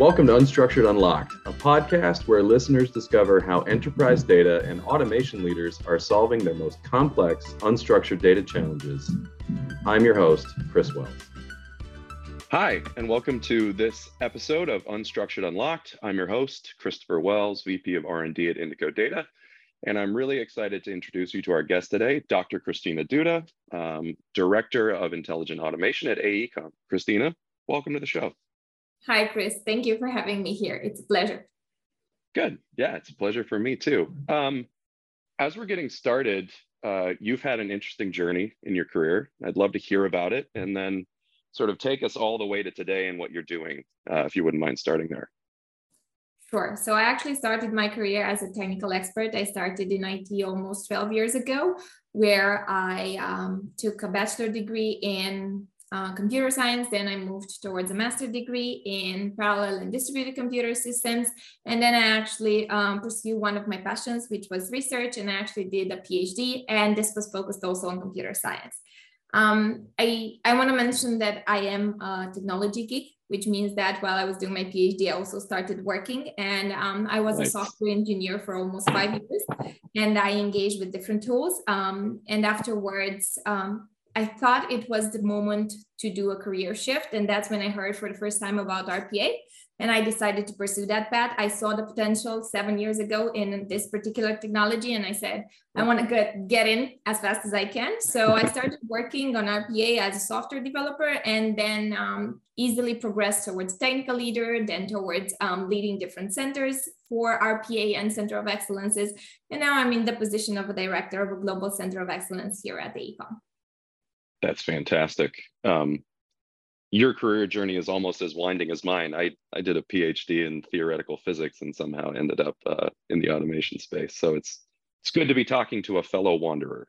Welcome to Unstructured Unlocked, a podcast where listeners discover how enterprise data and automation leaders are solving their most complex, unstructured data challenges. I'm your host, Chris Wells. Hi, and welcome to this episode of Unstructured Unlocked. I'm your host, Christopher Wells, VP of R&D at Indico Data, and I'm really excited to introduce you to our guest today, Dr. Cristina Duta, um, Director of Intelligent Automation at AECOM. Cristina, welcome to the show. Hi, Chris. Thank you for having me here. It's a pleasure. Good. Yeah, it's a pleasure for me too. Um, as we're getting started, uh, you've had an interesting journey in your career. I'd love to hear about it and then sort of take us all the way to today and what you're doing, uh, if you wouldn't mind starting there. Sure. So I actually started my career as a technical expert. I started in IT almost 12 years ago, where I um, took a bachelor degree in uh, computer science. Then I moved towards a master degree in parallel and distributed computer systems. And then I actually um, pursued one of my passions, which was research. And I actually did a PhD, and this was focused also on computer science. Um, I, I want to mention that I am a technology geek, which means that while I was doing my PhD, I also started working. And um, I was nice. a software engineer for almost five years. And I engaged with different tools. Um, and afterwards, um, I thought it was the moment to do a career shift. And that's when I heard for the first time about RPA. And I decided to pursue that path. I saw the potential seven years ago in this particular technology. And I said, I want to get, get in as fast as I can. So I started working on RPA as a software developer and then um, easily progressed towards technical leader, then towards um, leading different centers for RPA and Center of Excellences. And now I'm in the position of a director of a global center of excellence here at the AECOM. That's fantastic. Um, your career journey is almost as winding as mine. I, I did a PhD in theoretical physics and somehow ended up uh, in the automation space. So it's it's good to be talking to a fellow wanderer.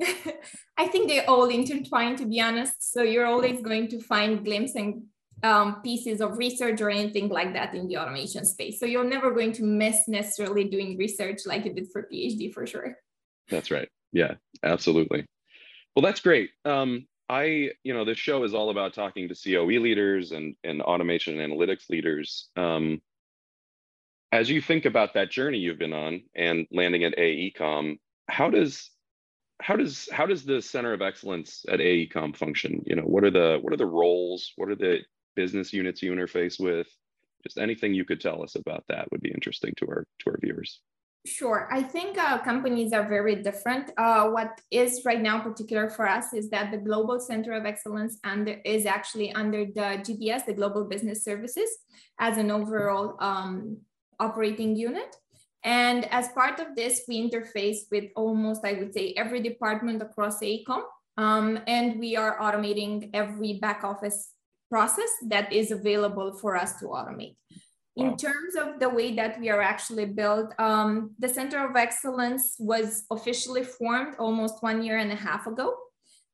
I think they all intertwine, to be honest. So you're always going to find glimpses and um, pieces of research or anything like that in the automation space. So you're never going to miss necessarily doing research like you did for PhD for sure. That's right. Yeah, absolutely. Well, that's great. Um, I, you know, this show is all about talking to COE leaders and, and automation and analytics leaders. Um, as you think about that journey you've been on and landing at AECOM, how does how does how does the center of excellence at AECOM function? You know, what are the what are the roles? What are the business units you interface with? Just anything you could tell us about that would be interesting to our to our viewers. Sure. I think uh, companies are very different. Uh, what is right now particular for us is that the Global Center of Excellence under, is actually under the GBS, the Global Business Services, as an overall um, operating unit. And as part of this, we interface with almost, I would say, every department across AECOM. Um, and we are automating every back office process that is available for us to automate. In terms of the way that we are actually built, um, the Center of Excellence was officially formed almost one year and a half ago.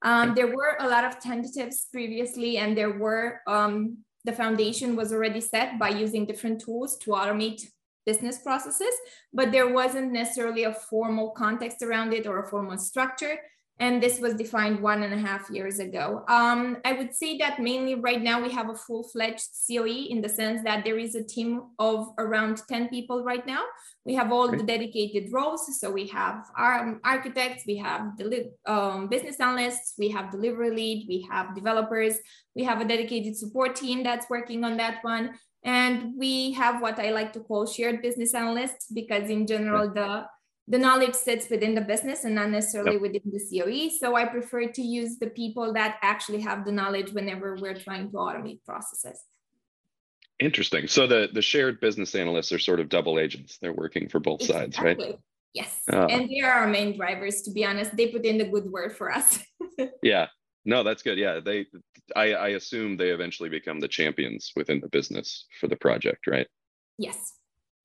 Um, there were a lot of tentatives previously, and there were um, the foundation was already set by using different tools to automate business processes, but there wasn't necessarily a formal context around it or a formal structure and this was defined one and a half years ago. Um, I would say that mainly right now we have a full-fledged COE in the sense that there is a team of around 10 people right now. We have all the dedicated roles. So we have our architects, we have the um, business analysts, we have delivery lead, we have developers, we have a dedicated support team that's working on that one. And we have what I like to call shared business analysts because in general, the the knowledge sits within the business and not necessarily yep. within the COE. So I prefer to use the people that actually have the knowledge whenever we're trying to automate processes. Interesting. So the the shared business analysts are sort of double agents. They're working for both exactly. sides, right? Yes. Uh, and they are our main drivers, to be honest. They put in the good word for us. yeah. No, that's good. Yeah. They I, I assume they eventually become the champions within the business for the project, right? Yes.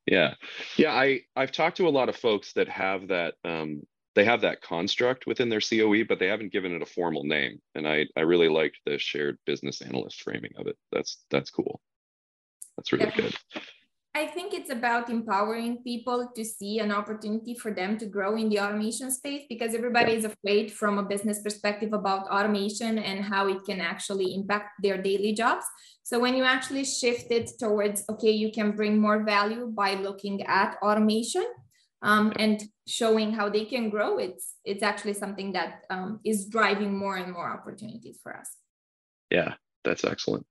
Yeah, yeah. I I've talked to a lot of folks that have that um, they have that construct within their COE, but they haven't given it a formal name. And I I really liked the shared business analyst framing of it. That's that's cool. That's really good. I think it's about empowering people to see an opportunity for them to grow in the automation space because everybody is afraid from a business perspective about automation and how it can actually impact their daily jobs. So when you actually shift it towards, okay, you can bring more value by looking at automation um, and showing how they can grow, it's it's actually something that um, is driving more and more opportunities for us. Yeah, that's excellent.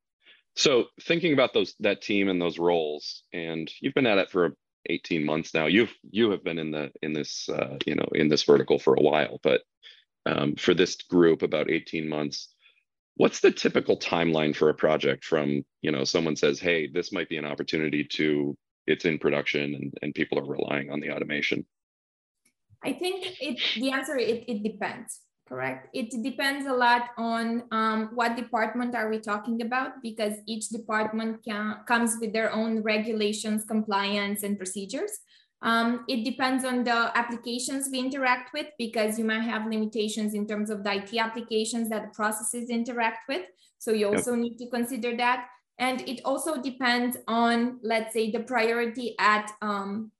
So thinking about those that team and those roles, and you've been at it for 18 months now. You've you have been in the in this uh, you know in this vertical for a while, but um, for this group about 18 months. What's the typical timeline for a project from you know someone says, hey, this might be an opportunity to it's in production and, and people are relying on the automation? I think it the answer it, it depends correct? It depends a lot on um, what department are we talking about because each department can, comes with their own regulations, compliance, and procedures. Um, it depends on the applications we interact with because you might have limitations in terms of the IT applications that the processes interact with. So you also yep. need to consider that. And it also depends on, let's say, the priority at um,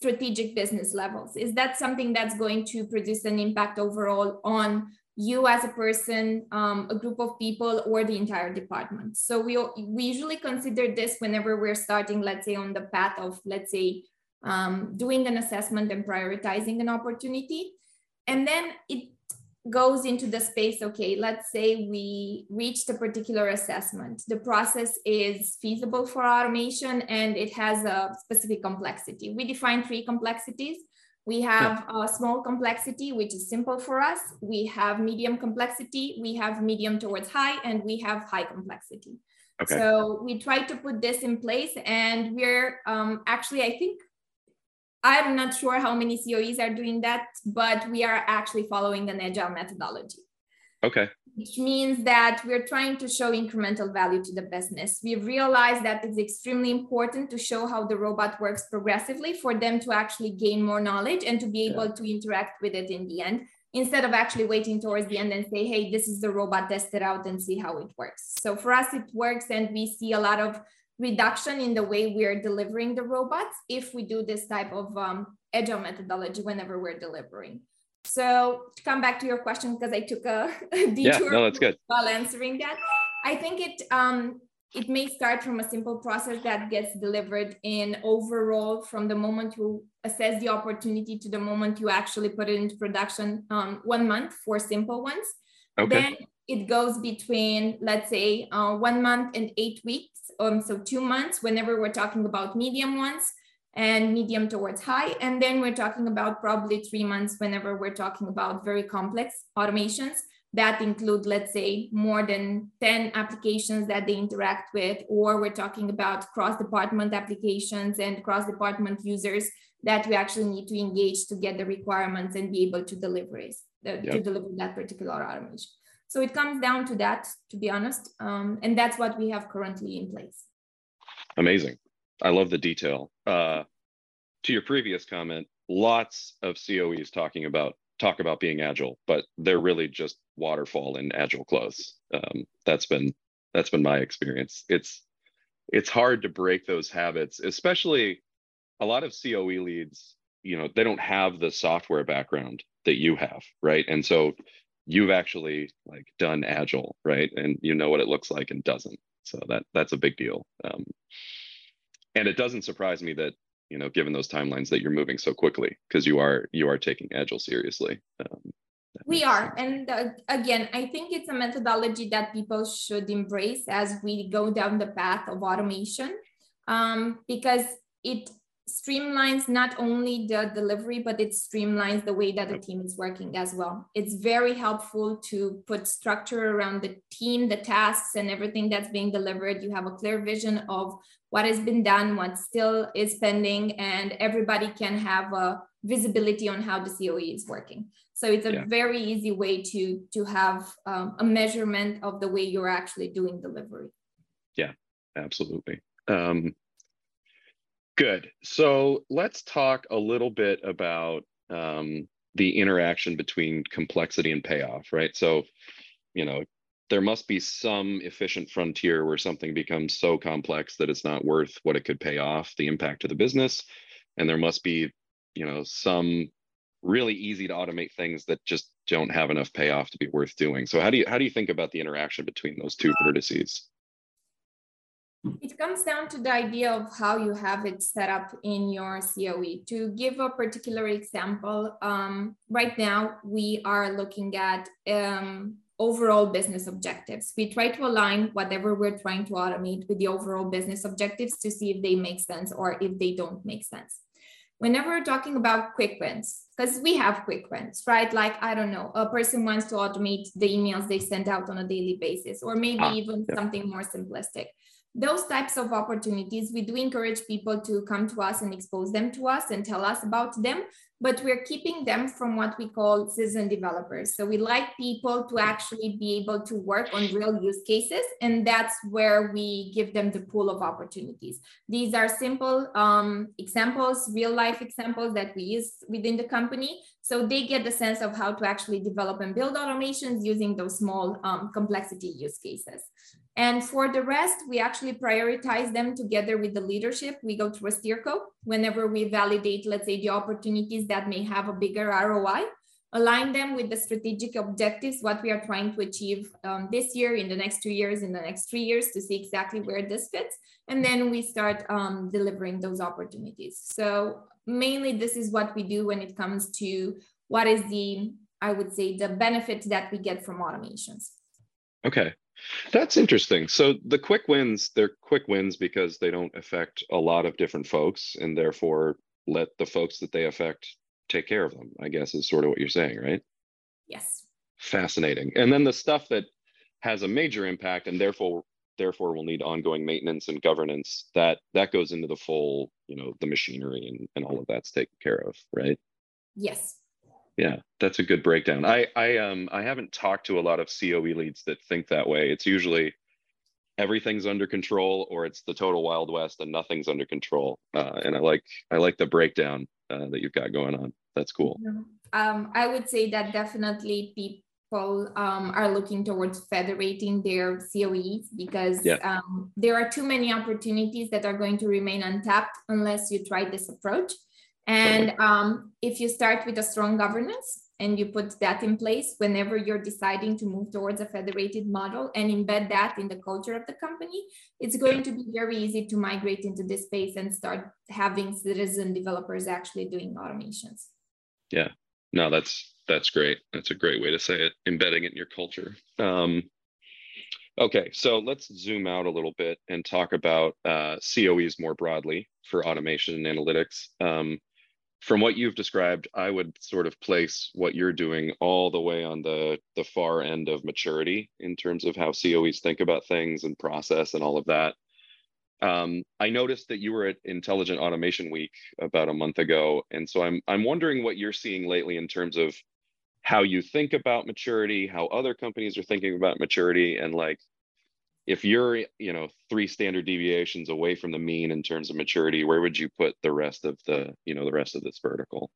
strategic business levels? Is that something that's going to produce an impact overall on you as a person, um, a group of people, or the entire department? So we, we usually consider this whenever we're starting, let's say, on the path of, let's say, um, doing an assessment and prioritizing an opportunity. And then it goes into the space okay let's say we reached a particular assessment. The process is feasible for automation and it has a specific complexity. We define three complexities. We have a small complexity which is simple for us. We have medium complexity we have medium towards high and we have high complexity. Okay. so we try to put this in place and we're um, actually i think I'm not sure how many COEs are doing that, but we are actually following an agile methodology. Okay. Which means that we're trying to show incremental value to the business. We realize that it's extremely important to show how the robot works progressively for them to actually gain more knowledge and to be able yeah. to interact with it in the end instead of actually waiting towards the end and say, hey, this is the robot, test it out and see how it works. So for us, it works and we see a lot of reduction in the way we're delivering the robots if we do this type of um, agile methodology whenever we're delivering. So to come back to your question, because I took a, a detour yeah, no, that's good. while answering that, I think it um, it may start from a simple process that gets delivered in overall from the moment you assess the opportunity to the moment you actually put it into production um, one month for simple ones. Okay. Then it goes between, let's say, uh, one month and eight weeks um, so two months whenever we're talking about medium ones and medium towards high. And then we're talking about probably three months whenever we're talking about very complex automations that include, let's say, more than 10 applications that they interact with, or we're talking about cross-department applications and cross-department users that we actually need to engage to get the requirements and be able to deliver, uh, yep. to deliver that particular automation. So it comes down to that, to be honest. Um, and that's what we have currently in place. Amazing. I love the detail. Uh, to your previous comment, lots of COEs talking about talk about being agile, but they're really just waterfall in agile clothes. Um, that's been that's been my experience. It's it's hard to break those habits, especially a lot of COE leads. You know, they don't have the software background that you have, right? And so you've actually like done agile right? And you know what it looks like and doesn't. So that that's a big deal. Um, and it doesn't surprise me that you know given those timelines that you're moving so quickly because you are you are taking agile seriously. Um, we are. and uh, again i think it's a methodology that people should embrace as we go down the path of automation. Um, because it streamlines not only the delivery, but it streamlines the way that the team is working as well. It's very helpful to put structure around the team, the tasks, and everything that's being delivered. You have a clear vision of what has been done, what still is pending, and everybody can have a visibility on how the COE is working. So it's a yeah. very easy way to to have um, a measurement of the way you're actually doing delivery. Yeah, absolutely. Um, Good. So let's talk a little bit about um, the interaction between complexity and payoff, right? So, you know, there must be some efficient frontier where something becomes so complex that it's not worth what it could pay off, the impact to the business. And there must be, you know, some really easy to automate things that just don't have enough payoff to be worth doing. So how do you how do you think about the interaction between those two vertices? It comes down to the idea of how you have it set up in your COE. To give a particular example, um, right now we are looking at um, overall business objectives. We try to align whatever we're trying to automate with the overall business objectives to see if they make sense or if they don't make sense. Whenever we're talking about quick wins, because we have quick wins, right? Like, I don't know, a person wants to automate the emails they send out on a daily basis, or maybe ah, even yeah. something more simplistic those types of opportunities, we do encourage people to come to us and expose them to us and tell us about them but we're keeping them from what we call citizen developers. So we like people to actually be able to work on real use cases, and that's where we give them the pool of opportunities. These are simple um, examples, real life examples that we use within the company. So they get the sense of how to actually develop and build automations using those small um, complexity use cases. And for the rest, we actually prioritize them together with the leadership. We go through a steerco whenever we validate, let's say, the opportunities that may have a bigger ROI, align them with the strategic objectives, what we are trying to achieve um, this year, in the next two years, in the next three years to see exactly where this fits. And then we start um, delivering those opportunities. So mainly this is what we do when it comes to what is the, I would say, the benefit that we get from automations. Okay. That's interesting. So the quick wins, they're quick wins because they don't affect a lot of different folks and therefore let the folks that they affect take care of them, I guess is sort of what you're saying, right? Yes. Fascinating. And then the stuff that has a major impact and therefore therefore will need ongoing maintenance and governance that that goes into the full you know the machinery and, and all of that's taken care of right yes yeah that's a good breakdown. I i um i haven't talked to a lot of coe leads that think that way. It's usually everything's under control or it's the total wild west and nothing's under control. Uh, and i like i like the breakdown uh, that you've got going on. That's cool. Um, i would say that definitely people um, are looking towards federating their coes because yeah. um, there are too many opportunities that are going to remain untapped unless you try this approach and um, if you start with a strong governance and you put that in place whenever you're deciding to move towards a federated model and embed that in the culture of the company, it's going to be very easy to migrate into this space and start having citizen developers actually doing automations. Yeah, no, that's that's great. That's a great way to say it. Embedding it in your culture. Um, okay, so let's zoom out a little bit and talk about uh, COEs more broadly for automation and analytics. Um, from what you've described, I would sort of place what you're doing all the way on the the far end of maturity in terms of how COEs think about things and process and all of that. Um, I noticed that you were at Intelligent Automation Week about a month ago, and so I'm I'm wondering what you're seeing lately in terms of how you think about maturity, how other companies are thinking about maturity, and like if you're you know three standard deviations away from the mean in terms of maturity where would you put the rest of the you know the rest of this vertical?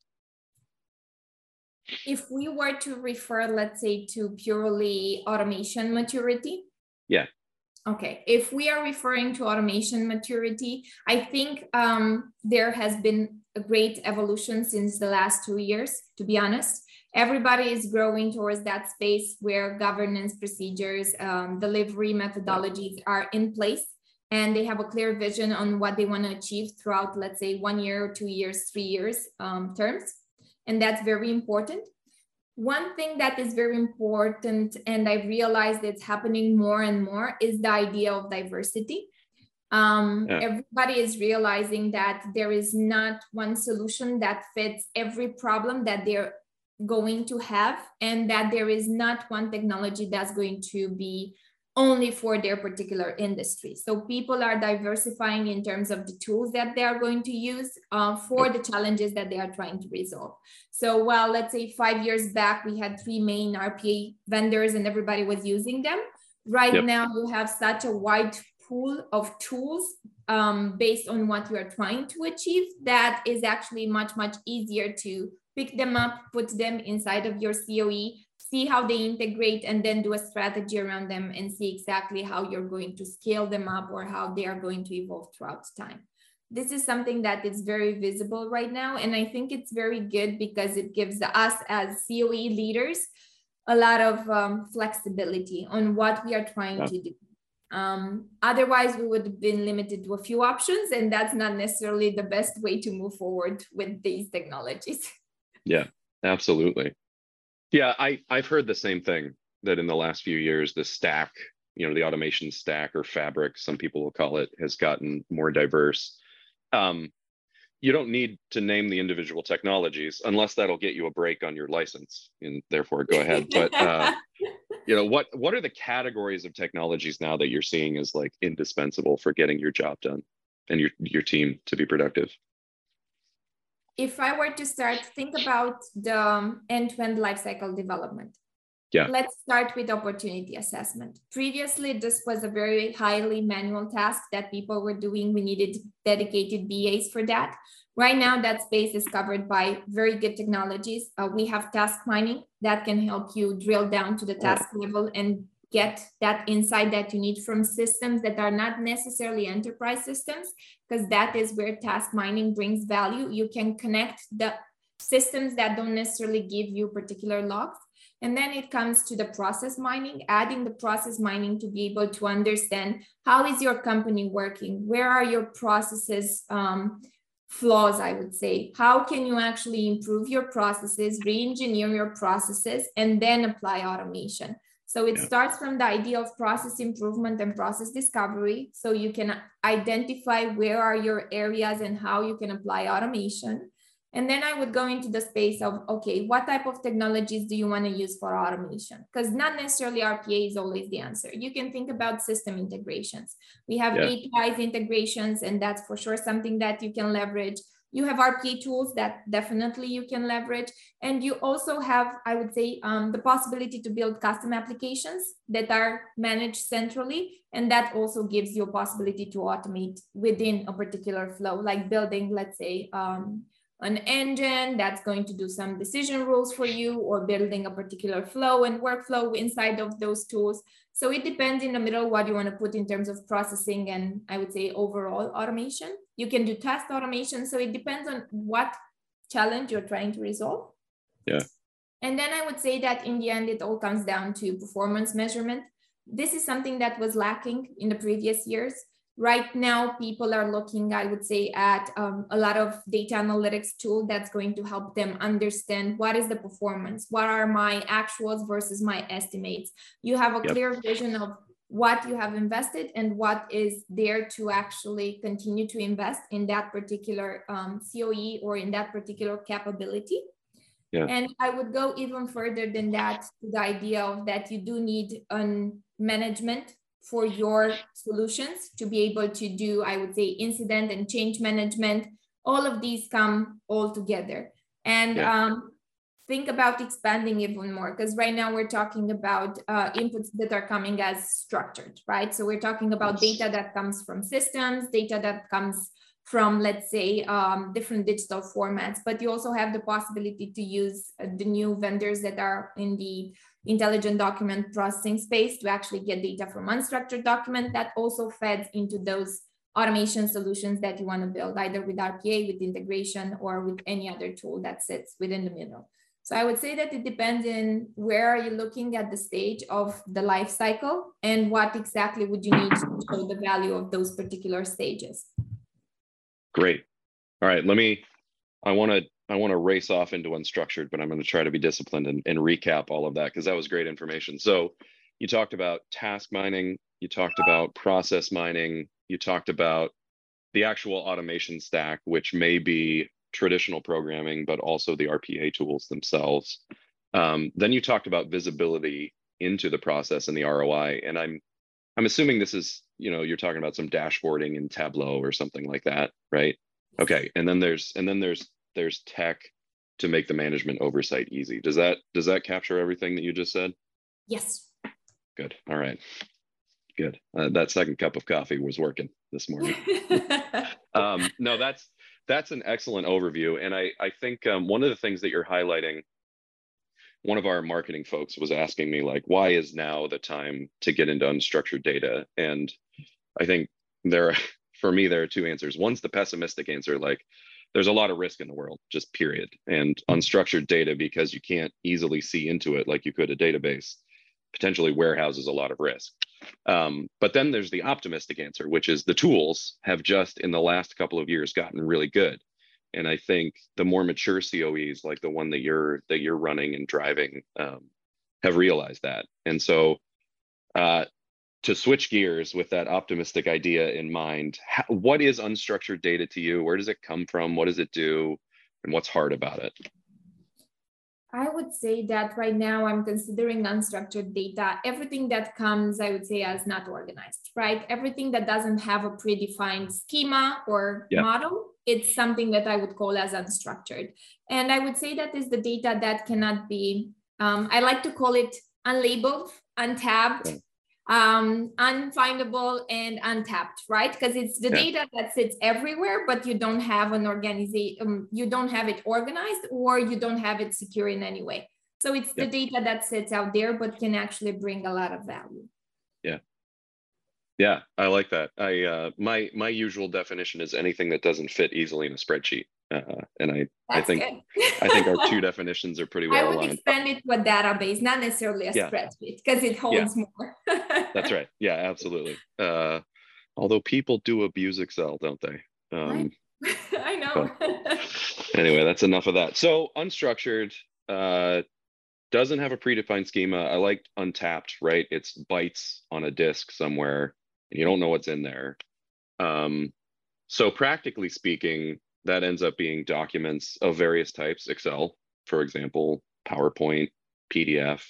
If we were to refer let's say to purely automation maturity? Yeah. Okay. If we are referring to automation maturity i think um, there has been a great evolution since the last two years to be honest everybody is growing towards that space where governance procedures, um, delivery methodologies are in place and they have a clear vision on what they want to achieve throughout, let's say, one year, two years, three years um, terms. And that's very important. One thing that is very important, and I realized it's happening more and more, is the idea of diversity. Um, yeah. Everybody is realizing that there is not one solution that fits every problem that they're going to have and that there is not one technology that's going to be only for their particular industry. So people are diversifying in terms of the tools that they are going to use uh, for the challenges that they are trying to resolve. So while let's say five years back, we had three main RPA vendors and everybody was using them. Right yep. now, you have such a wide pool of tools um, based on what you are trying to achieve that is actually much, much easier to pick them up, put them inside of your COE, see how they integrate and then do a strategy around them and see exactly how you're going to scale them up or how they are going to evolve throughout time this is something that is very visible right now and i think it's very good because it gives us as coe leaders a lot of um, flexibility on what we are trying yeah. to do um, otherwise we would have been limited to a few options and that's not necessarily the best way to move forward with these technologies yeah absolutely. Yeah i i've heard the same thing that in the last few years the stack you know the automation stack or fabric some people will call it has gotten more diverse. Um, you don't need to name the individual technologies unless that'll get you a break on your license and therefore go ahead. But uh, you know what what are the categories of technologies now that you're seeing as like indispensable for getting your job done and your your team to be productive if i were to start think about the um, end-to-end lifecycle development yeah. Let's start with opportunity assessment. Previously, this was a very highly manual task that people were doing. We needed dedicated BAs for that. Right now, that space is covered by very good technologies. Uh, we have task mining that can help you drill down to the task level and get that insight that you need from systems that are not necessarily enterprise systems, because that is where task mining brings value. You can connect the systems that don't necessarily give you particular logs and then it comes to the process mining, adding the process mining to be able to understand how is your company working? Where are your processes um, flaws, I would say? How can you actually improve your processes, re-engineer your processes, and then apply automation? So it yeah. starts from the idea of process improvement and process discovery. So you can identify where are your areas and how you can apply automation. And then I would go into the space of, okay, what type of technologies do you want to use for automation? Because not necessarily RPA is always the answer. You can think about system integrations. We have yeah. APIs integrations, and that's for sure something that you can leverage. You have RPA tools that definitely you can leverage. And you also have, I would say, um, the possibility to build custom applications that are managed centrally. And that also gives you a possibility to automate within a particular flow, like building, let's say, um, an engine that's going to do some decision rules for you or building a particular flow and workflow inside of those tools. So it depends in the middle what you want to put in terms of processing and I would say overall automation. You can do test automation. So it depends on what challenge you're trying to resolve. Yeah. And then I would say that in the end, it all comes down to performance measurement. This is something that was lacking in the previous years right now people are looking i would say at um, a lot of data analytics tool that's going to help them understand what is the performance what are my actuals versus my estimates you have a yep. clear vision of what you have invested and what is there to actually continue to invest in that particular um, coe or in that particular capability yeah. And I would go even further than that to the idea of that you do need a management for your solutions to be able to do, I would say, incident and change management. All of these come all together. And yeah. um, think about expanding even more because right now we're talking about uh, inputs that are coming as structured, right? So we're talking about data that comes from systems, data that comes from, let's say, um, different digital formats, but you also have the possibility to use uh, the new vendors that are in the intelligent document processing space to actually get data from unstructured document that also feds into those automation solutions that you want to build either with RPA, with integration, or with any other tool that sits within the middle. So I would say that it depends in where are you looking at the stage of the life cycle and what exactly would you need to show the value of those particular stages. Great. All right, let me, I want to I want to race off into unstructured, but I'm going to try to be disciplined and, and recap all of that because that was great information. So you talked about task mining, you talked about process mining, you talked about the actual automation stack, which may be traditional programming, but also the RPA tools themselves. Um, then you talked about visibility into the process and the ROI. And I'm I'm assuming this is, you know, you're talking about some dashboarding in Tableau or something like that, right? Okay. And then there's and then there's there's tech to make the management oversight easy. Does that does that capture everything that you just said? Yes. Good. All right. Good. Uh, that second cup of coffee was working this morning. um, no, that's that's an excellent overview, and I I think um, one of the things that you're highlighting one of our marketing folks was asking me like, why is now the time to get into unstructured data? And I think there, are, for me, there are two answers. One's the pessimistic answer, like there's a lot of risk in the world, just period. And unstructured data, because you can't easily see into it like you could a database, potentially warehouses a lot of risk. Um, but then there's the optimistic answer, which is the tools have just in the last couple of years gotten really good. And I think the more mature COEs, like the one that you're that you're running and driving, um, have realized that. And so, uh, to switch gears with that optimistic idea in mind, how, what is unstructured data to you? Where does it come from? What does it do? And what's hard about it? I would say that right now I'm considering unstructured data, everything that comes, I would say, as not organized, right? Everything that doesn't have a predefined schema or yeah. model, it's something that I would call as unstructured. And I would say that is the data that cannot be, um, I like to call it unlabeled, untabbed, um, unfindable and untapped, right? Because it's the yeah. data that sits everywhere, but you don't have an organization, um, you don't have it organized or you don't have it secure in any way. So it's yeah. the data that sits out there, but can actually bring a lot of value. Yeah. Yeah, I like that. I uh, my my usual definition is anything that doesn't fit easily in a spreadsheet. Uh, and I, That's I think I think our two definitions are pretty well I would aligned. expand it to a database, not necessarily a yeah. spreadsheet, because it holds yeah. more. That's right. Yeah, absolutely. Uh, although people do abuse Excel, don't they? Um, I know. anyway, that's enough of that. So unstructured uh, doesn't have a predefined schema. I like untapped, right? It's bytes on a disk somewhere, and you don't know what's in there. Um, so practically speaking, that ends up being documents of various types, Excel, for example, PowerPoint, PDF,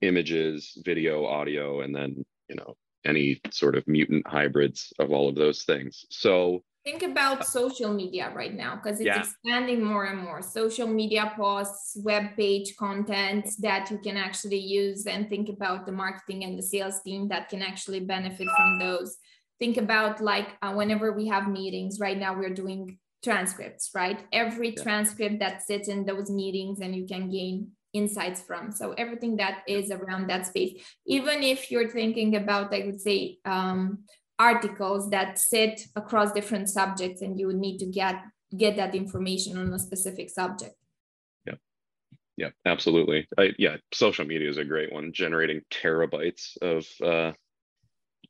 images, video, audio, and then, you know, any sort of mutant hybrids of all of those things. So think about social media right now because it's yeah. expanding more and more. Social media posts, web page content that you can actually use and think about the marketing and the sales team that can actually benefit from those. Think about like uh, whenever we have meetings right now, we're doing transcripts, right? Every yeah. transcript that sits in those meetings and you can gain insights from. So everything that is around that space, even if you're thinking about, I would say, um, articles that sit across different subjects and you would need to get get that information on a specific subject. Yeah. Yeah, absolutely. I, yeah, social media is a great one, generating terabytes of uh,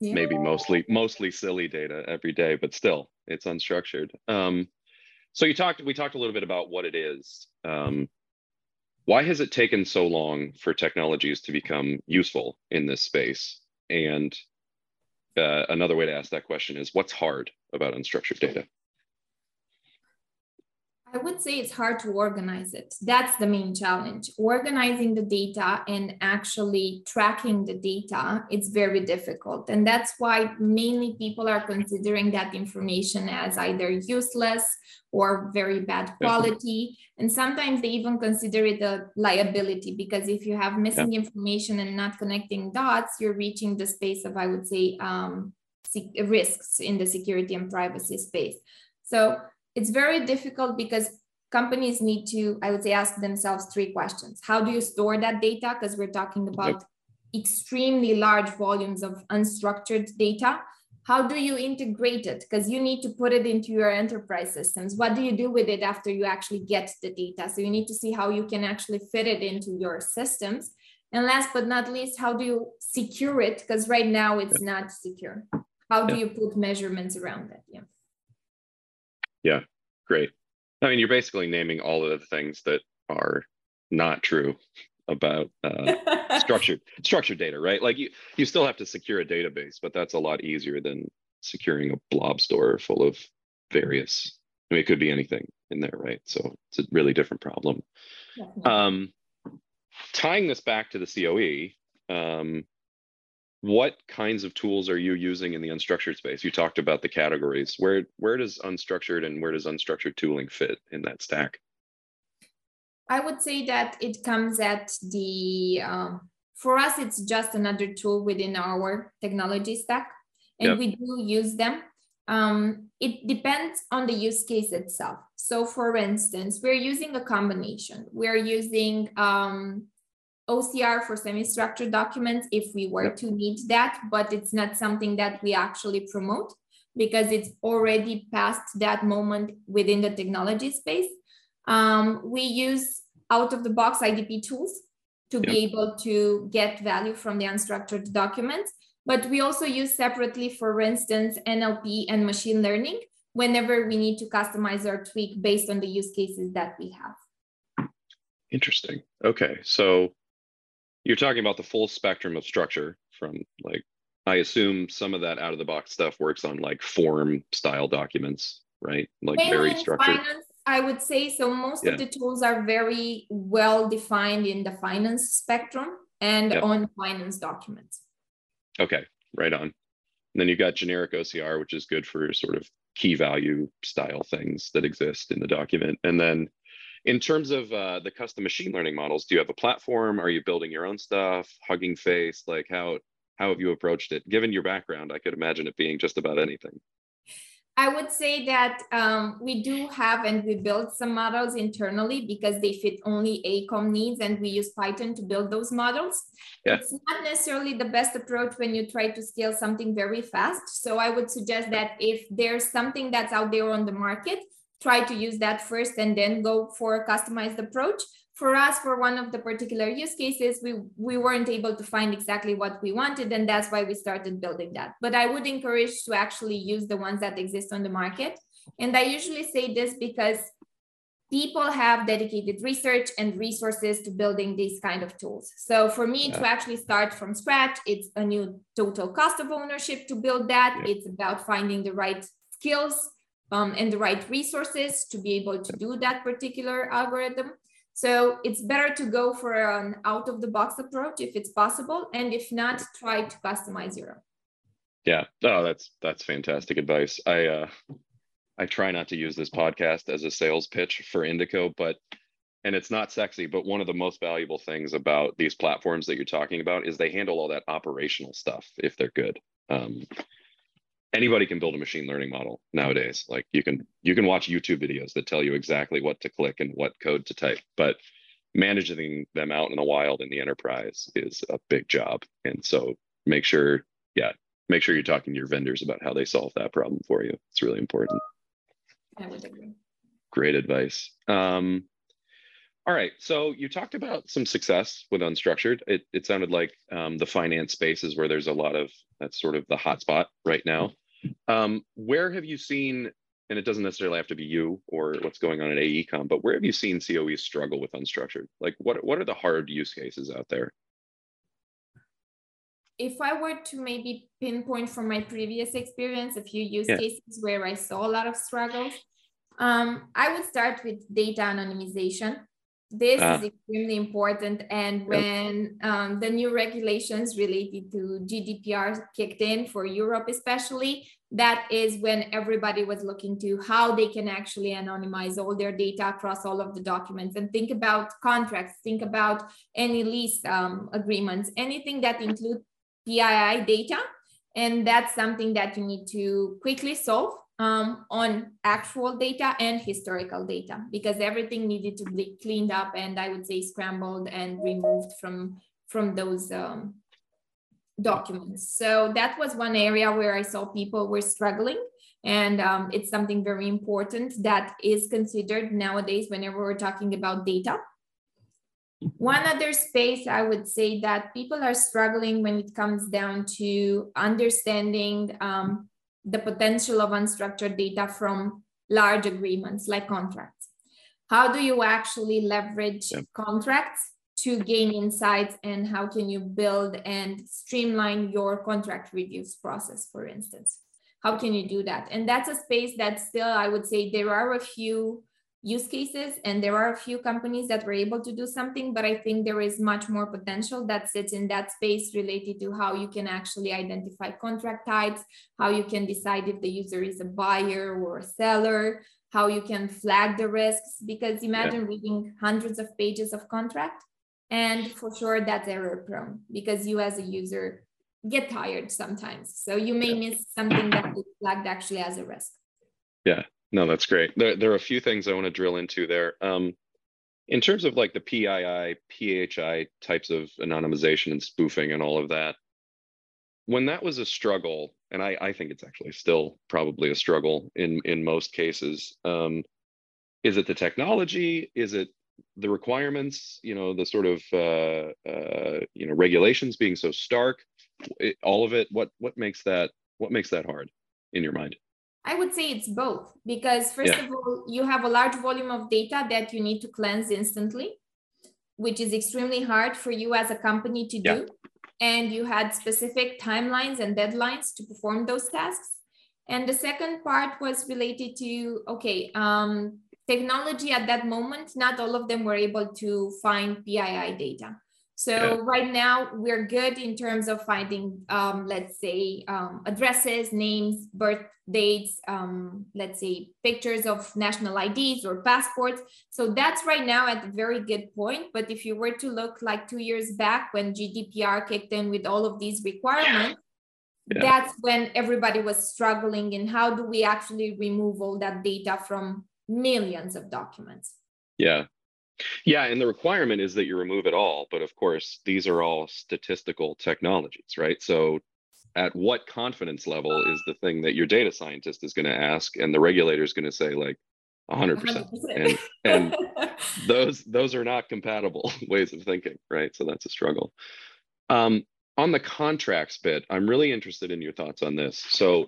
yeah. maybe mostly mostly silly data every day, but still it's unstructured. Um, so you talked, we talked a little bit about what it is. Um, why has it taken so long for technologies to become useful in this space? And uh, another way to ask that question is what's hard about unstructured data? I would say it's hard to organize it. That's the main challenge. Organizing the data and actually tracking the data, it's very difficult. And that's why mainly people are considering that information as either useless or very bad quality. And sometimes they even consider it a liability because if you have missing yeah. information and not connecting dots, you're reaching the space of, I would say, um, risks in the security and privacy space. So it's very difficult because companies need to, I would say, ask themselves three questions. How do you store that data? Because we're talking about yep. extremely large volumes of unstructured data. How do you integrate it? Because you need to put it into your enterprise systems. What do you do with it after you actually get the data? So you need to see how you can actually fit it into your systems. And last but not least, how do you secure it? Because right now it's yep. not secure. How do yep. you put measurements around it? Yeah. Yeah, great. I mean, you're basically naming all of the things that are not true about uh, structured structured data, right? Like you you still have to secure a database, but that's a lot easier than securing a blob store full of various. I mean, it could be anything in there, right? So it's a really different problem. Um, tying this back to the COE, um, what kinds of tools are you using in the unstructured space? You talked about the categories. Where where does unstructured and where does unstructured tooling fit in that stack? I would say that it comes at the um, for us it's just another tool within our technology stack, and yep. we do use them. Um, it depends on the use case itself. So, for instance, we're using a combination. We're using um, OCR for semi-structured documents if we were to need that, but it's not something that we actually promote because it's already past that moment within the technology space. Um, we use out of the box IDP tools to yep. be able to get value from the unstructured documents. But we also use separately, for instance, NLP and machine learning whenever we need to customize or tweak based on the use cases that we have. Interesting. Okay. So you're talking about the full spectrum of structure from like I assume some of that out of the box stuff works on like form style documents, right? Like very structured. Finance, I would say so. Most yeah. of the tools are very well defined in the finance spectrum and yep. on finance documents. Okay, right on. And then you've got generic OCR, which is good for sort of key value style things that exist in the document. And then in terms of uh, the custom machine learning models, do you have a platform? Are you building your own stuff? Hugging Face? Like how how have you approached it? Given your background, I could imagine it being just about anything. I would say that um, we do have and we build some models internally because they fit only AECOM needs and we use Python to build those models. Yeah. It's not necessarily the best approach when you try to scale something very fast. So I would suggest that if there's something that's out there on the market, try to use that first and then go for a customized approach. For us for one of the particular use cases we we weren't able to find exactly what we wanted and that's why we started building that. But i would encourage to actually use the ones that exist on the market. And i usually say this because people have dedicated research and resources to building these kind of tools. So for me yeah. to actually start from scratch it's a new total cost of ownership to build that. Yeah. it's about finding the right skills um, and the right resources to be able to do that particular algorithm so it's better to go for an out of the box approach if it's possible. And if not, try to customize your own. Yeah. Oh, that's that's fantastic advice. I uh I try not to use this podcast as a sales pitch for Indico, but and it's not sexy, but one of the most valuable things about these platforms that you're talking about is they handle all that operational stuff if they're good. Um, anybody can build a machine learning model nowadays. Like you can you can watch youtube videos that tell you exactly what to click and what code to type but managing them out in the wild in the enterprise is a big job. And so make sure yeah make sure you're talking to your vendors about how they solve that problem for you. It's really important. I would agree. Great advice. Um, all right. So you talked about some success with unstructured. It, it sounded like um, the finance space is where there's a lot of that's sort of the hotspot right now um, where have you seen, and it doesn't necessarily have to be you or what's going on at AECOM, but where have you seen COE struggle with unstructured? Like what, what are the hard use cases out there? If I were to maybe pinpoint from my previous experience a few use yeah. cases where I saw a lot of struggles, um, I would start with data anonymization this ah. is extremely important. And when um, the new regulations related to GDPR kicked in for Europe, especially, that is when everybody was looking to how they can actually anonymize all their data across all of the documents and think about contracts, think about any lease um, agreements, anything that include PII data. And that's something that you need to quickly solve um, on actual data and historical data because everything needed to be cleaned up and I would say scrambled and removed from, from those um, documents. So that was one area where I saw people were struggling. And um, it's something very important that is considered nowadays whenever we're talking about data. One other space I would say that people are struggling when it comes down to understanding um, the potential of unstructured data from large agreements like contracts. How do you actually leverage yep. contracts to gain insights and how can you build and streamline your contract reviews process, for instance? How can you do that? And that's a space that still, I would say, there are a few use cases and there are a few companies that were able to do something but i think there is much more potential that sits in that space related to how you can actually identify contract types how you can decide if the user is a buyer or a seller how you can flag the risks because imagine yeah. reading hundreds of pages of contract and for sure that's error prone because you as a user get tired sometimes so you may yeah. miss something that is flagged actually as a risk yeah no, that's great. There, there are a few things I want to drill into there. Um, in terms of like the PII, PHI types of anonymization and spoofing and all of that, when that was a struggle, and I, I think it's actually still probably a struggle in in most cases. Um, is it the technology? Is it the requirements? You know, the sort of uh, uh, you know regulations being so stark. It, all of it. What what makes that what makes that hard in your mind? I would say it's both because first yeah. of all, you have a large volume of data that you need to cleanse instantly, which is extremely hard for you as a company to yeah. do and you had specific timelines and deadlines to perform those tasks. And the second part was related to okay, um, technology at that moment, not all of them were able to find PII data. So yeah. right now we're good in terms of finding, um, let's say, um, addresses, names, birth dates, um, let's say pictures of national IDs or passports. So that's right now at a very good point. But if you were to look like two years back when GDPR kicked in with all of these requirements, yeah. that's when everybody was struggling in how do we actually remove all that data from millions of documents. Yeah. Yeah, and the requirement is that you remove it all. But of course, these are all statistical technologies, right? So at what confidence level is the thing that your data scientist is going to ask and the regulator is going to say like 100%, 100%. and and those those are not compatible ways of thinking right so that's a struggle um, on the contracts bit i'm really interested in your thoughts on this so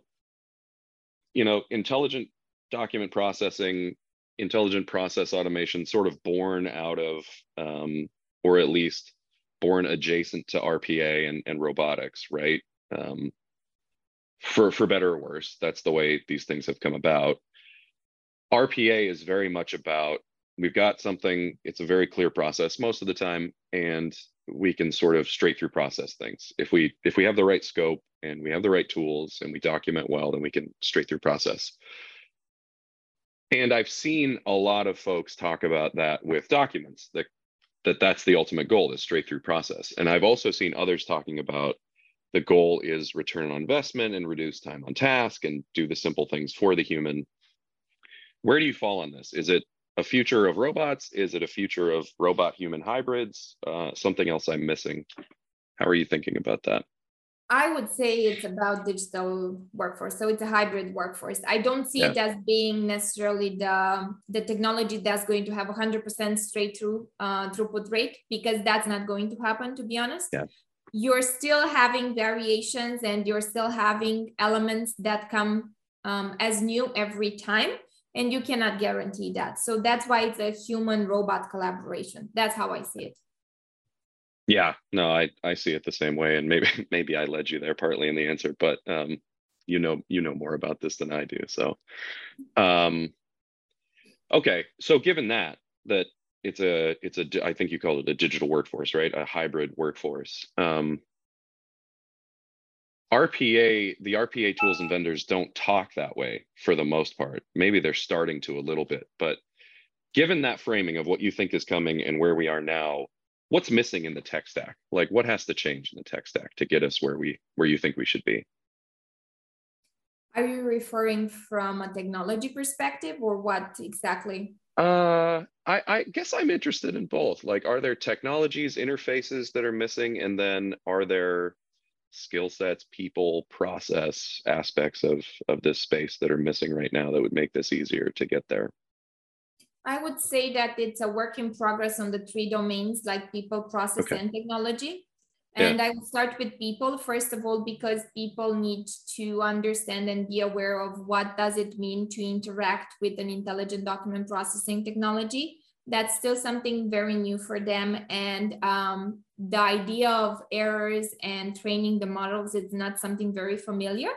you know intelligent document processing intelligent process automation sort of born out of um, or at least born adjacent to rpa and, and robotics right? Um, for for better or worse that's the way these things have come about. Rpa is very much about we've got something it's a very clear process most of the time and we can sort of straight through process things. If we if we have the right scope and we have the right tools and we document well then we can straight through process and i've seen a lot of folks talk about that with documents that that that's the ultimate goal is straight through process and i've also seen others talking about the goal is return on investment and reduce time on task and do the simple things for the human. Where do you fall on this? Is it a future of robots? Is it a future of robot human hybrids? Uh, something else I'm missing? How are you thinking about that? I would say it's about digital workforce. So it's a hybrid workforce. I don't see yeah. it as being necessarily the, the technology that's going to have 100% straight through uh, throughput rate because that's not going to happen, to be honest. Yeah you're still having variations and you're still having elements that come um, as new every time and you cannot guarantee that so that's why it's a human robot collaboration that's how i see it yeah no i i see it the same way and maybe maybe i led you there partly in the answer but um you know you know more about this than i do so um okay so given that that it's a it's a I think you call it a digital workforce, right? A hybrid workforce. Um, RPA, the RPA tools and vendors don't talk that way for the most part. Maybe they're starting to a little bit, but given that framing of what you think is coming and where we are now, what's missing in the tech stack? Like what has to change in the tech stack to get us where we where you think we should be? Are you referring from a technology perspective or what exactly? Uh, I, I guess I'm interested in both. Like, are there technologies, interfaces that are missing? And then are there skill sets, people, process aspects of, of this space that are missing right now that would make this easier to get there? I would say that it's a work in progress on the three domains like people, process, okay. and technology. And yeah. I would start with people, first of all, because people need to understand and be aware of what does it mean to interact with an intelligent document processing technology. That's still something very new for them. And um, the idea of errors and training the models is not something very familiar.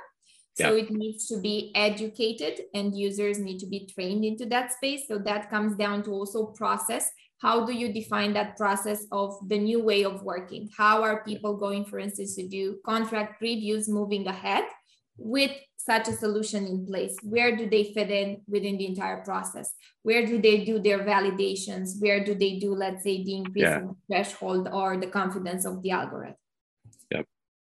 So yeah. it needs to be educated and users need to be trained into that space. So that comes down to also process how do you define that process of the new way of working how are people going for instance to do contract reviews moving ahead with such a solution in place where do they fit in within the entire process where do they do their validations where do they do let's say the increase yeah. threshold or the confidence of the algorithm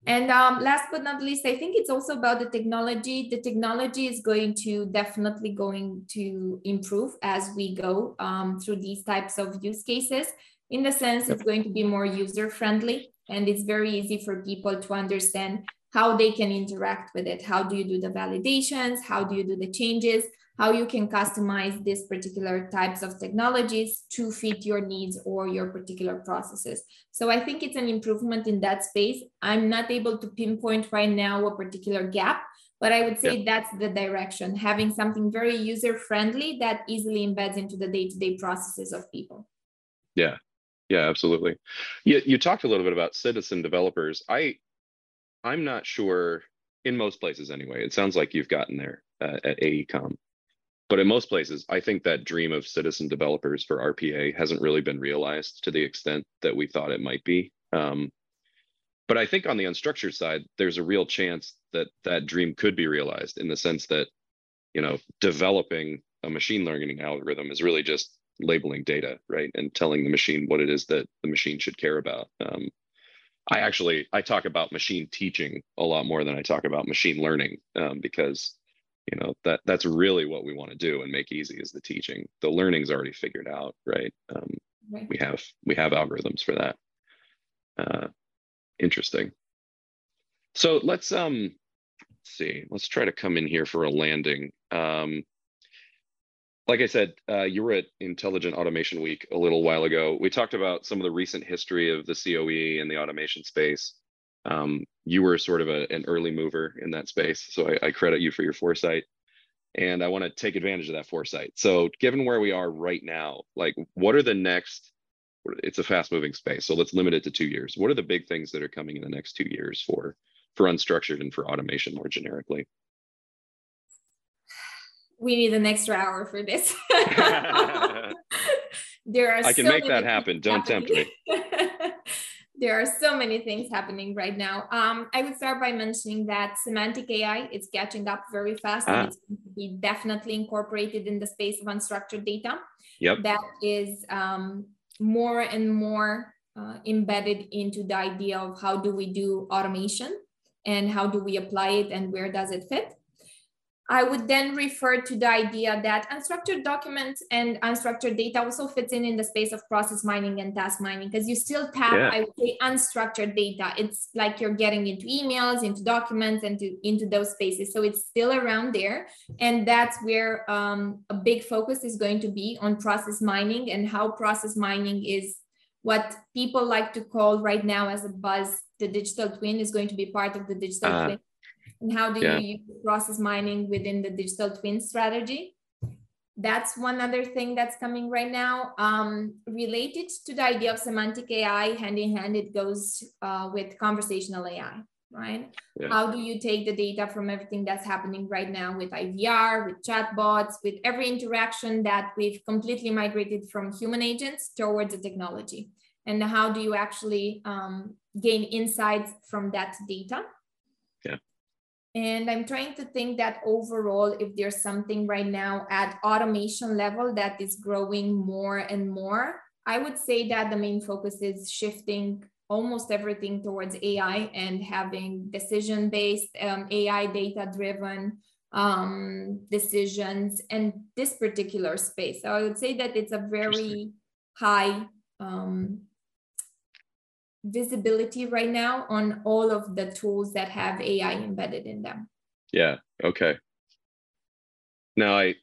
And um, last but not least, I think it's also about the technology. The technology is going to definitely going to improve as we go um, through these types of use cases. In the sense, it's going to be more user friendly, and it's very easy for people to understand how they can interact with it. How do you do the validations? How do you do the changes? How you can customize these particular types of technologies to fit your needs or your particular processes. So I think it's an improvement in that space. I'm not able to pinpoint right now a particular gap, but I would say yeah. that's the direction, having something very user friendly that easily embeds into the day-to-day processes of people. Yeah. Yeah, absolutely. You, you talked a little bit about citizen developers. I I'm not sure in most places anyway. It sounds like you've gotten there uh, at AECOM but in most places, I think that dream of citizen developers for RPA hasn't really been realized to the extent that we thought it might be. Um, but I think on the unstructured side, there's a real chance that that dream could be realized in the sense that, you know, developing a machine learning algorithm is really just labeling data, right, and telling the machine what it is that the machine should care about. Um, I actually I talk about machine teaching a lot more than I talk about machine learning um, because you know that that's really what we want to do and make easy is the teaching. The learning's already figured out right, um, right. we have we have algorithms for that. Uh, interesting. So let's um let's see let's try to come in here for a landing. Um, like I said, uh, you were at Intelligent Automation Week a little while ago. We talked about some of the recent history of the COE and the automation space um, you were sort of a, an early mover in that space. So I, I credit you for your foresight. And I want to take advantage of that foresight. So, given where we are right now, like what are the next? It's a fast moving space. So, let's limit it to two years. What are the big things that are coming in the next two years for, for unstructured and for automation more generically? we need an extra hour for this. there are I can so make that happen. Don't tempt me there are so many things happening right now. Um, I would start by mentioning that semantic AI is catching up very fast, ah. and it's going to be definitely incorporated in the space of unstructured data. Yep. That is um, more and more uh, embedded into the idea of how do we do automation and how do we apply it and where does it fit. I would then refer to the idea that unstructured documents and unstructured data also fits in in the space of process mining and task mining because you still tap, yeah. I would say, unstructured data. It's like you're getting into emails, into documents, and to, into those spaces. So it's still around there. And that's where um, a big focus is going to be on process mining and how process mining is what people like to call right now as a buzz the digital twin is going to be part of the digital uh, twin and how do yeah. you use process mining within the digital twin strategy? That's one other thing that's coming right now. Um, related to the idea of semantic ai hand in hand it goes uh, with conversational ai right? Yeah. how do you take the data from everything that's happening right now with ivr with chatbots with every interaction that we've completely migrated from human agents towards the technology? And how do you actually um, gain insights from that data and I'm trying to think that overall, if there's something right now at automation level that is growing more and more, I would say that the main focus is shifting almost everything towards AI and having decision based, um, AI data driven um, decisions and this particular space. So I would say that it's a very high um, visibility right now on all of the tools that have AI embedded in them. Yeah. Okay. Now I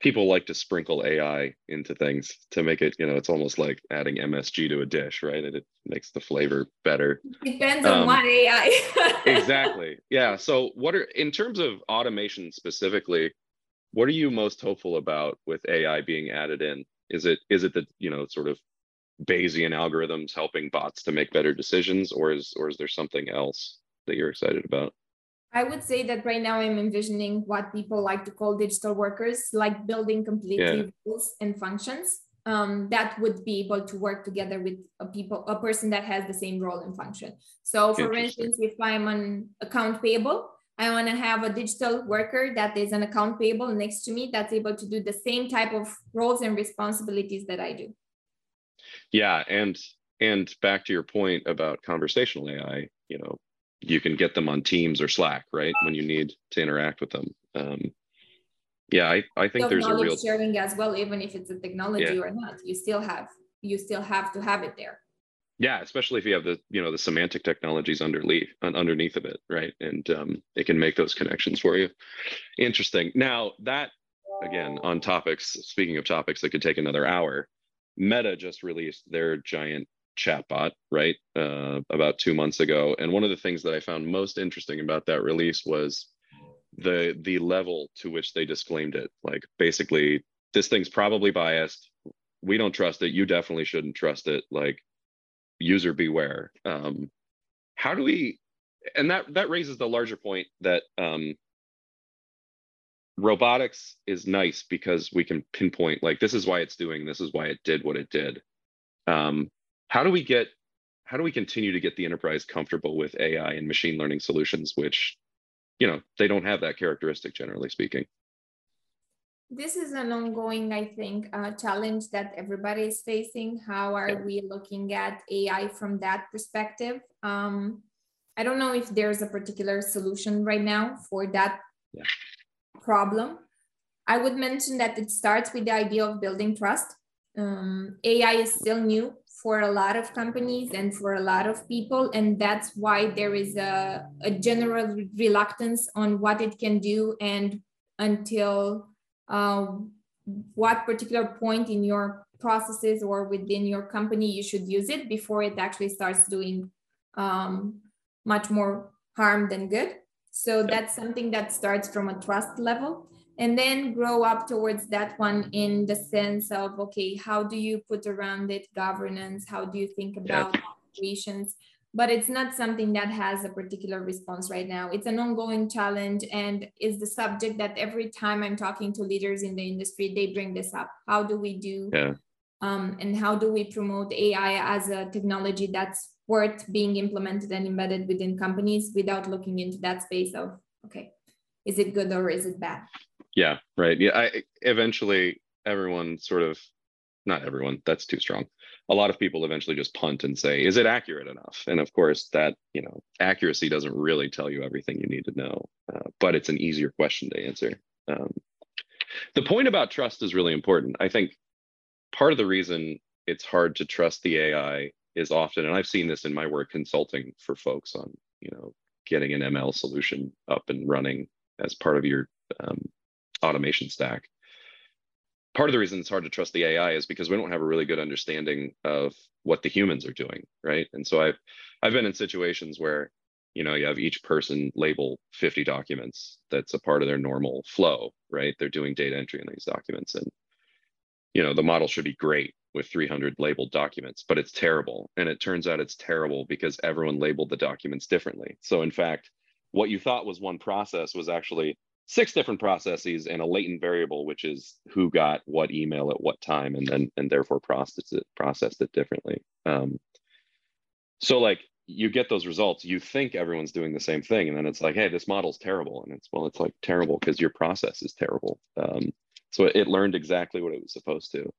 people like to sprinkle AI into things to make it, you know, it's almost like adding MSG to a dish, right? And it makes the flavor better. Depends on um, what AI. exactly. Yeah. So what are in terms of automation specifically, what are you most hopeful about with AI being added in? Is it is it the, you know, sort of Bayesian algorithms helping bots to make better decisions, or is or is there something else that you're excited about? I would say that right now I'm envisioning what people like to call digital workers, like building completely yeah. rules and functions um, that would be able to work together with a people, a person that has the same role and function. So, for instance, if I'm an account payable, I want to have a digital worker that is an account payable next to me that's able to do the same type of roles and responsibilities that I do. Yeah, and and back to your point about conversational AI, you know you can get them on teams or slack right when you need to interact with them. Um, yeah i, I think there's a real sharing as well even if it's a technology yeah. or not you still have you still have to have it there. Yeah especially if you have the you know the semantic technologies underneath underneath of it right and um, it can make those connections for you. Interesting. Now that again on topics speaking of topics that could take another hour meta just released their giant chatbot right uh, about two months ago. And one of the things that i found most interesting about that release was the the level to which they disclaimed it. Like basically this thing's probably biased. We don't trust it. You definitely shouldn't trust it. Like user beware. Um, how do we and that that raises the larger point that um, robotics is nice because we can pinpoint like this is why it's doing this is why it did what it did um, how do we get how do we continue to get the enterprise comfortable with ai and machine learning solutions which you know they don't have that characteristic generally speaking this is an ongoing i think uh, challenge that everybody is facing how are yeah. we looking at ai from that perspective um, i don't know if there's a particular solution right now for that yeah. Problem i would mention that it starts with the idea of building trust um, ai is still new for a lot of companies and for a lot of people and that's why there is a, a general reluctance on what it can do and until uh, what particular point in your processes or within your company you should use it before it actually starts doing um, much more harm than good. So that's something that starts from a trust level and then grow up towards that one in the sense of okay, how do you put around it governance? How do you think about operations? but it's not something that has a particular response right now. It's an ongoing challenge and is the subject that every time I'm talking to leaders in the industry, they bring this up. How do we do yeah. um, and how do we promote AI as a technology that's worth being implemented and embedded within companies without looking into that space of, okay, is it good or is it bad? Yeah, right. Yeah, I eventually everyone sort of not everyone, that's too strong. A lot of people eventually just punt and say, is it accurate enough? And of course, that, you know, accuracy doesn't really tell you everything you need to know, uh, but it's an easier question to answer. Um, the point about trust is really important. I think part of the reason it's hard to trust the AI is often, and I've seen this in my work consulting for folks on, you know, getting an ML solution up and running as part of your um, automation stack part of the reason it's hard to trust the AI is because we don't have a really good understanding of what the humans are doing, right? And so I've I've been in situations where you know you have each person label 50 documents that's a part of their normal flow, right? They're doing data entry in these documents, and you know the model should be great with 300 labeled documents, but it's terrible. And it turns out it's terrible because everyone labeled the documents differently. So in fact, what you thought was one process was actually six different processes and a latent variable, which is who got what email at what time, and then and therefore processed it processed it differently. Um, so like you get those results, you think everyone's doing the same thing, and then it's like, hey, this model's terrible, and it's well, it's like terrible because your process is terrible. Um, so it, it, learned exactly what it was supposed to,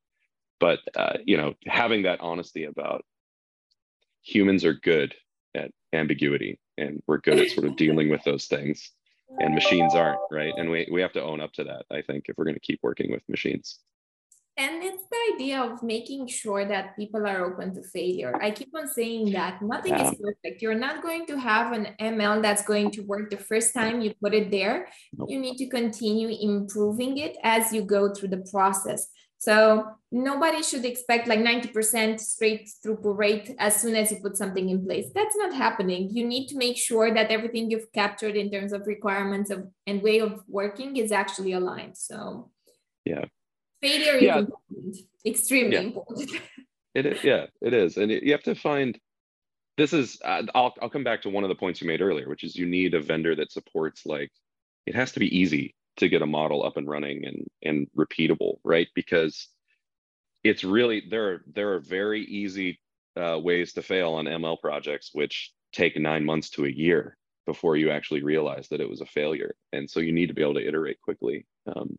but uh, you know, having that honesty about humans are good at ambiguity, and we're good at sort of dealing with those things and machines aren't right? And we, we have to own up to that i think if we're going to keep working with machines. And it's the idea of making sure that people are open to failure. I keep on saying that nothing yeah. is perfect. You're not going to have an ml that's going to work the first time you put it there. Nope. you need to continue improving it as you go through the process so nobody should expect like 90% straight throughput rate as soon as you put something in place. That's not happening. You need to make sure that everything you've captured in terms of requirements of, and way of working is actually aligned. So yeah, failure yeah. is important, extremely yeah. important. it is, yeah, it is. And it, you have to find, this is, uh, I'll, I'll come back to one of the points you made earlier, which is you need a vendor that supports like, it has to be easy to get a model up and running and and repeatable, right? Because it's really there are there are very easy uh, ways to fail on ML projects, which take nine months to a year before you actually realize that it was a failure. And so you need to be able to iterate quickly. Um,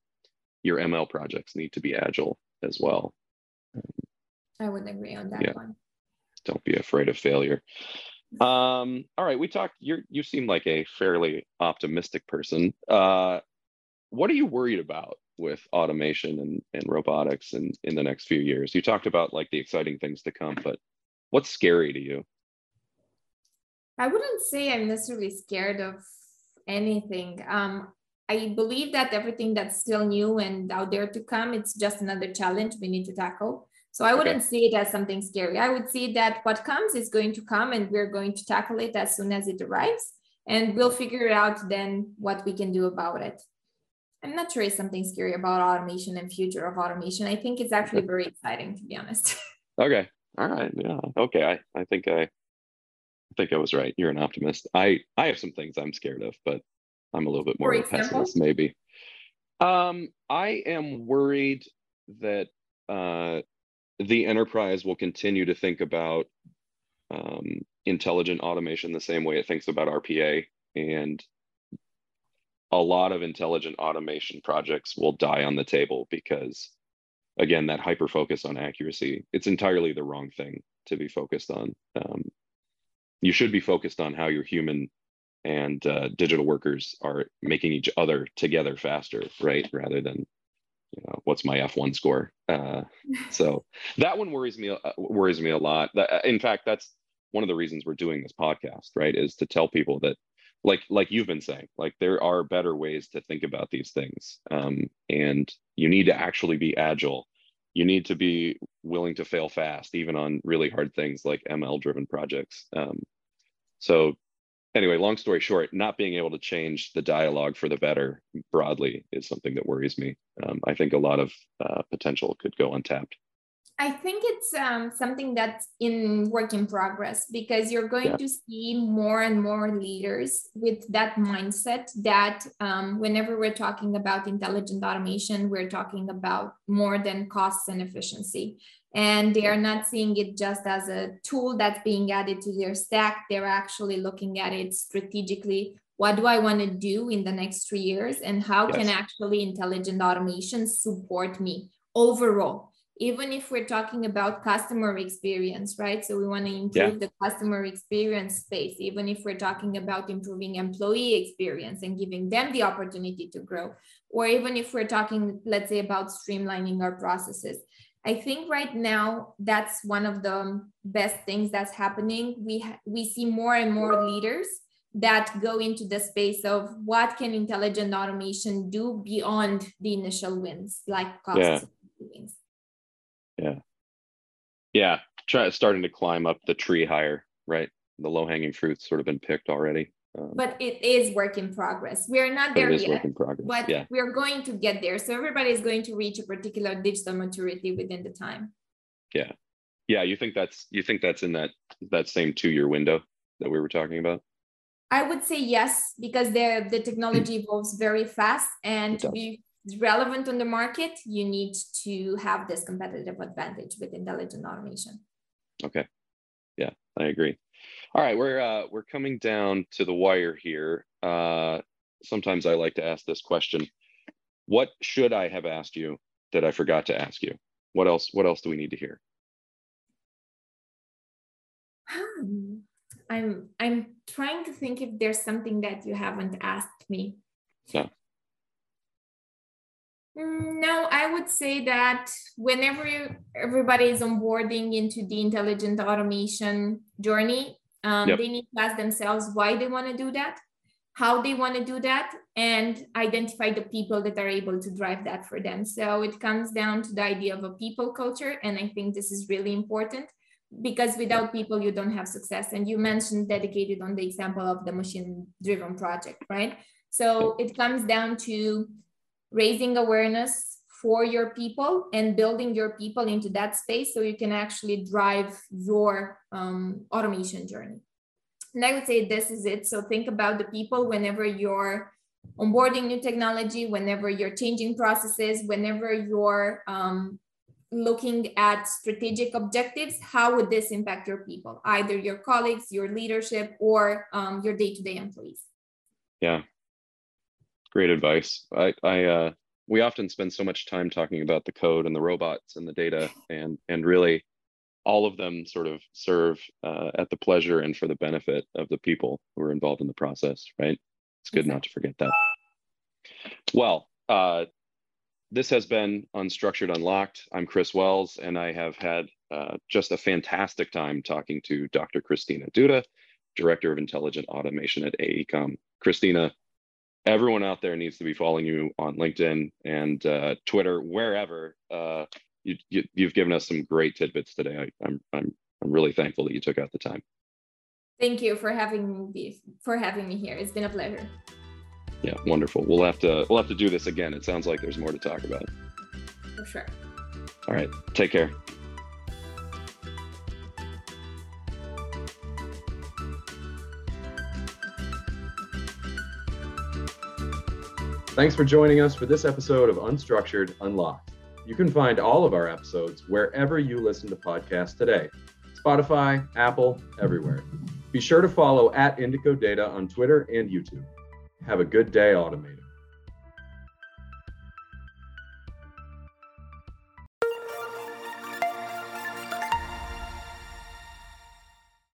your ML projects need to be agile as well. I would agree on that yeah. one. Don't be afraid of failure. Um, all right, we talked. You you seem like a fairly optimistic person. Uh, what are you worried about with automation and, and robotics in, in the next few years? You talked about like the exciting things to come, but what's scary to you? I wouldn't say I'm necessarily scared of anything. Um, I believe that everything that's still new and out there to come, it's just another challenge we need to tackle. So I wouldn't okay. see it as something scary. I would see that what comes is going to come and we're going to tackle it as soon as it arrives. And we'll figure out then what we can do about it. I'm not sure it's something scary about automation and future of automation. I think it's actually very exciting to be honest. okay. All right. Yeah. Okay. I, I think I I think I was right. You're an optimist. I I have some things I'm scared of, but I'm a little bit more of a pessimist, maybe. Um, I am worried that uh, the enterprise will continue to think about um, intelligent automation the same way it thinks about RPA, and a lot of intelligent automation projects will die on the table because, again, that hyper focus on accuracy, it's entirely the wrong thing to be focused on. Um, you should be focused on how your human and uh, digital workers are making each other together faster, right? Rather than, you know, what's my F1 score? Uh, so that one worries me uh, worries me a lot. Uh, in fact, that's one of the reasons we're doing this podcast, right? Is to tell people that, like like you've been saying, like there are better ways to think about these things, um, and you need to actually be agile. You need to be willing to fail fast, even on really hard things like ML driven projects. Um, so anyway, long story short, not being able to change the dialogue for the better broadly is something that worries me. Um, I think a lot of uh, potential could go untapped. I think it's um, something that's in work in progress because you're going yeah. to see more and more leaders with that mindset that um, whenever we're talking about intelligent automation, we're talking about more than costs and efficiency. And they are not seeing it just as a tool that's being added to their stack. They're actually looking at it strategically. What do i want to do in the next three years and how yes. can actually intelligent automation support me overall even if we're talking about customer experience right so we want to improve yeah. the customer experience space even if we're talking about improving employee experience and giving them the opportunity to grow or even if we're talking let's say about streamlining our processes I think right now that's one of the best things that's happening. We ha- we see more and more leaders that go into the space of what can intelligent automation do beyond the initial wins, like cost yeah. Yeah, yeah, try starting to climb up the tree higher, right? The low hanging fruits sort of been picked already. Um, but it is work in progress. We are not there yet, but yeah. we are going to get there. So everybody is going to reach a particular digital maturity within the time. Yeah, yeah. You think that's you think that's in that that same two year window that we were talking about? I would say yes, because the the technology evolves very fast, and to be relevant on the market, you need to have this competitive advantage with intelligent automation. Okay. Yeah, I agree. All right, we're uh, we're coming down to the wire here. Uh, sometimes I like to ask this question: What should I have asked you that I forgot to ask you? What else? What else do we need to hear? Um, I'm I'm trying to think if there's something that you haven't asked me. Yeah. Mm, no, I would say that whenever everybody is onboarding into the intelligent automation journey, um, yep. They need to ask themselves why they want to do that, how they want to do that, and identify the people that are able to drive that for them. So it comes down to the idea of a people culture. And I think this is really important because without people, you don't have success. And you mentioned dedicated on the example of the machine driven project, right? So it comes down to raising awareness for your people and building your people into that space so you can actually drive your um, automation journey. And I would say this is it. So think about the people whenever you're onboarding new technology, whenever you're changing processes, whenever you're um, looking at strategic objectives, how would this impact your people, either your colleagues, your leadership, or um, your day-to-day employees? Yeah, great advice. I, I uh, we often spend so much time talking about the code and the robots and the data and and really all of them sort of serve uh, at the pleasure and for the benefit of the people who are involved in the process, right? It's good not to forget that. Well, uh, this has been Unstructured Unlocked. I'm Chris Wells, and I have had uh, just a fantastic time talking to Dr. Cristina Duta, Director of Intelligent Automation at AECOM. Cristina, everyone out there needs to be following you on LinkedIn and uh, Twitter, wherever. Uh, you, you, have given us some great tidbits today. I, I'm, I'm, I'm really thankful that you took out the time. Thank you for having me for having me here. It's been a pleasure. Yeah, wonderful. We'll have to we'll have to do this again. It sounds like there's more to talk about. For sure. All right. Take care. Thanks for joining us for this episode of Unstructured Unlocked. You can find all of our episodes wherever you listen to podcasts today Spotify, Apple, everywhere. Be sure to follow at Indico Data on Twitter and YouTube. Have a good day, Automated.